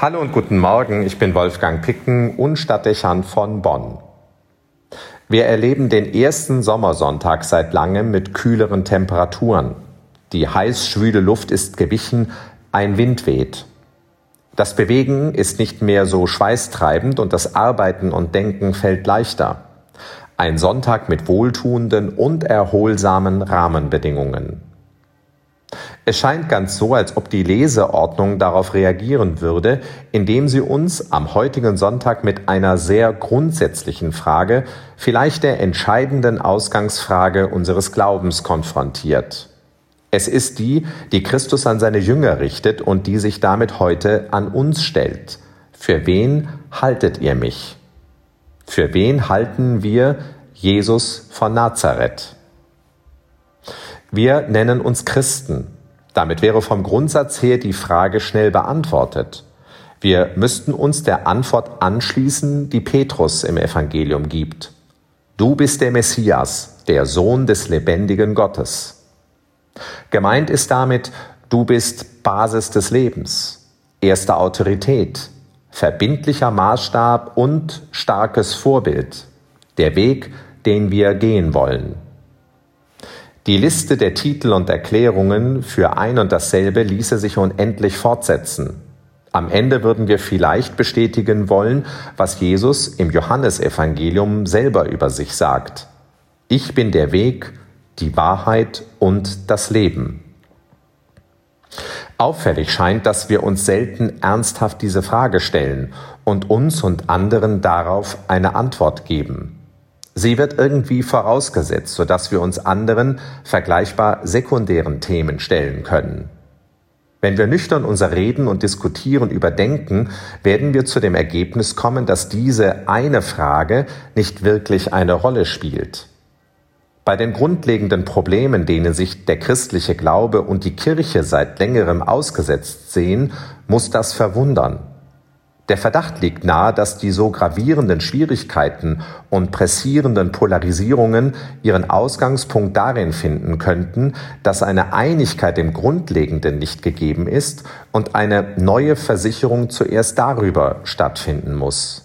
Hallo und guten Morgen, ich bin Wolfgang Picken und Stadtdechant von Bonn. Wir erleben den ersten Sommersonntag seit langem mit kühleren Temperaturen. Die heiß schwüle Luft ist gewichen, ein Wind weht. Das Bewegen ist nicht mehr so schweißtreibend und das Arbeiten und Denken fällt leichter. Ein Sonntag mit wohltuenden und erholsamen Rahmenbedingungen. Es scheint ganz so, als ob die Leseordnung darauf reagieren würde, indem sie uns am heutigen Sonntag mit einer sehr grundsätzlichen Frage, vielleicht der entscheidenden Ausgangsfrage unseres Glaubens konfrontiert. Es ist die, die Christus an seine Jünger richtet und die sich damit heute an uns stellt. Für wen haltet ihr mich? Für wen halten wir Jesus von Nazareth? Wir nennen uns Christen. Damit wäre vom Grundsatz her die Frage schnell beantwortet. Wir müssten uns der Antwort anschließen, die Petrus im Evangelium gibt. Du bist der Messias, der Sohn des lebendigen Gottes. Gemeint ist damit, du bist Basis des Lebens, erste Autorität, verbindlicher Maßstab und starkes Vorbild, der Weg, den wir gehen wollen. Die Liste der Titel und Erklärungen für ein und dasselbe ließe sich unendlich fortsetzen. Am Ende würden wir vielleicht bestätigen wollen, was Jesus im Johannesevangelium selber über sich sagt. Ich bin der Weg, die Wahrheit und das Leben. Auffällig scheint, dass wir uns selten ernsthaft diese Frage stellen und uns und anderen darauf eine Antwort geben. Sie wird irgendwie vorausgesetzt, sodass wir uns anderen, vergleichbar sekundären Themen stellen können. Wenn wir nüchtern unser Reden und Diskutieren überdenken, werden wir zu dem Ergebnis kommen, dass diese eine Frage nicht wirklich eine Rolle spielt. Bei den grundlegenden Problemen, denen sich der christliche Glaube und die Kirche seit längerem ausgesetzt sehen, muss das verwundern. Der Verdacht liegt nahe, dass die so gravierenden Schwierigkeiten und pressierenden Polarisierungen ihren Ausgangspunkt darin finden könnten, dass eine Einigkeit im Grundlegenden nicht gegeben ist und eine neue Versicherung zuerst darüber stattfinden muss.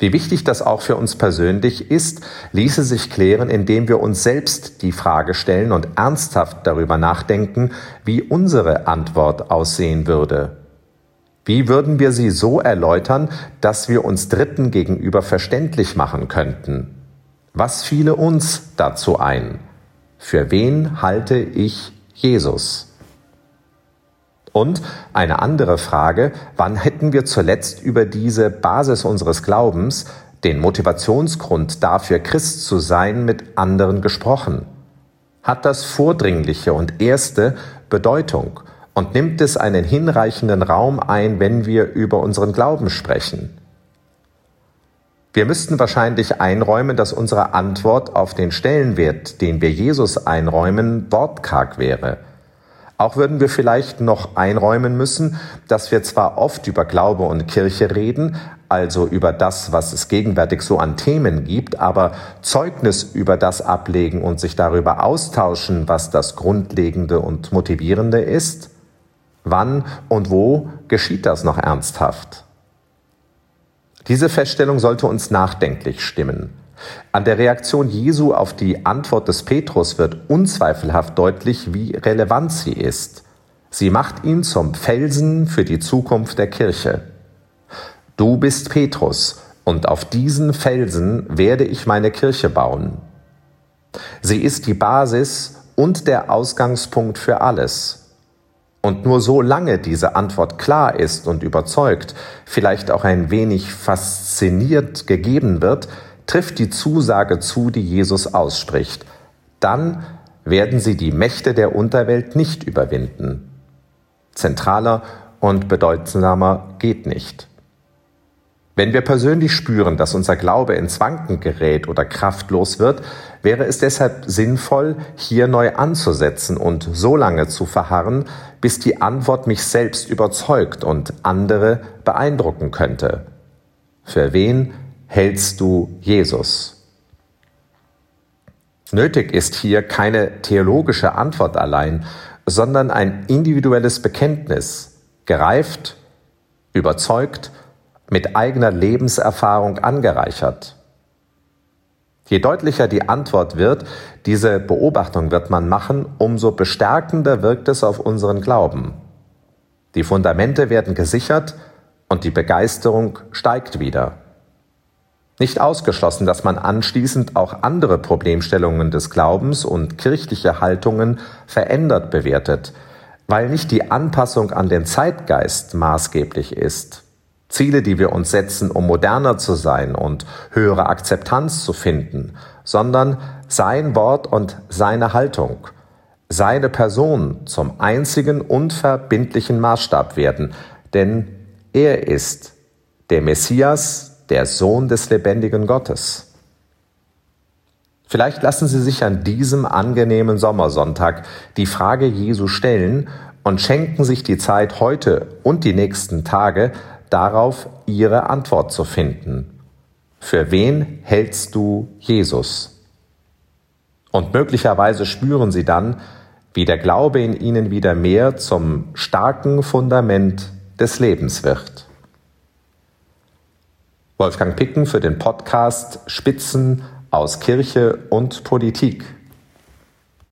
Wie wichtig das auch für uns persönlich ist, ließe sich klären, indem wir uns selbst die Frage stellen und ernsthaft darüber nachdenken, wie unsere Antwort aussehen würde. Wie würden wir sie so erläutern, dass wir uns Dritten gegenüber verständlich machen könnten? Was fiele uns dazu ein? Für wen halte ich Jesus? Und eine andere Frage, wann hätten wir zuletzt über diese Basis unseres Glaubens, den Motivationsgrund dafür, Christ zu sein, mit anderen gesprochen? Hat das Vordringliche und Erste Bedeutung? Und nimmt es einen hinreichenden Raum ein, wenn wir über unseren Glauben sprechen? Wir müssten wahrscheinlich einräumen, dass unsere Antwort auf den Stellenwert, den wir Jesus einräumen, wortkarg wäre. Auch würden wir vielleicht noch einräumen müssen, dass wir zwar oft über Glaube und Kirche reden, also über das, was es gegenwärtig so an Themen gibt, aber Zeugnis über das ablegen und sich darüber austauschen, was das Grundlegende und Motivierende ist, Wann und wo geschieht das noch ernsthaft? Diese Feststellung sollte uns nachdenklich stimmen. An der Reaktion Jesu auf die Antwort des Petrus wird unzweifelhaft deutlich, wie relevant sie ist. Sie macht ihn zum Felsen für die Zukunft der Kirche. Du bist Petrus, und auf diesen Felsen werde ich meine Kirche bauen. Sie ist die Basis und der Ausgangspunkt für alles. Und nur solange diese Antwort klar ist und überzeugt, vielleicht auch ein wenig fasziniert gegeben wird, trifft die Zusage zu, die Jesus ausspricht. Dann werden sie die Mächte der Unterwelt nicht überwinden. Zentraler und bedeutsamer geht nicht. Wenn wir persönlich spüren, dass unser Glaube ins Wanken gerät oder kraftlos wird, wäre es deshalb sinnvoll, hier neu anzusetzen und so lange zu verharren, bis die Antwort mich selbst überzeugt und andere beeindrucken könnte. Für wen hältst du Jesus? Nötig ist hier keine theologische Antwort allein, sondern ein individuelles Bekenntnis, gereift überzeugt, mit eigener Lebenserfahrung angereichert. Je deutlicher die Antwort wird, diese Beobachtung wird man machen, umso bestärkender wirkt es auf unseren Glauben. Die Fundamente werden gesichert und die Begeisterung steigt wieder. Nicht ausgeschlossen, dass man anschließend auch andere Problemstellungen des Glaubens und kirchliche Haltungen verändert bewertet, weil nicht die Anpassung an den Zeitgeist maßgeblich ist. Ziele, die wir uns setzen, um moderner zu sein und höhere Akzeptanz zu finden, sondern sein Wort und seine Haltung, seine Person zum einzigen unverbindlichen Maßstab werden, denn er ist der Messias, der Sohn des lebendigen Gottes. Vielleicht lassen Sie sich an diesem angenehmen Sommersonntag die Frage Jesu stellen und schenken sich die Zeit heute und die nächsten Tage darauf ihre Antwort zu finden. Für wen hältst du Jesus? Und möglicherweise spüren sie dann, wie der Glaube in ihnen wieder mehr zum starken Fundament des Lebens wird. Wolfgang Picken für den Podcast Spitzen aus Kirche und Politik.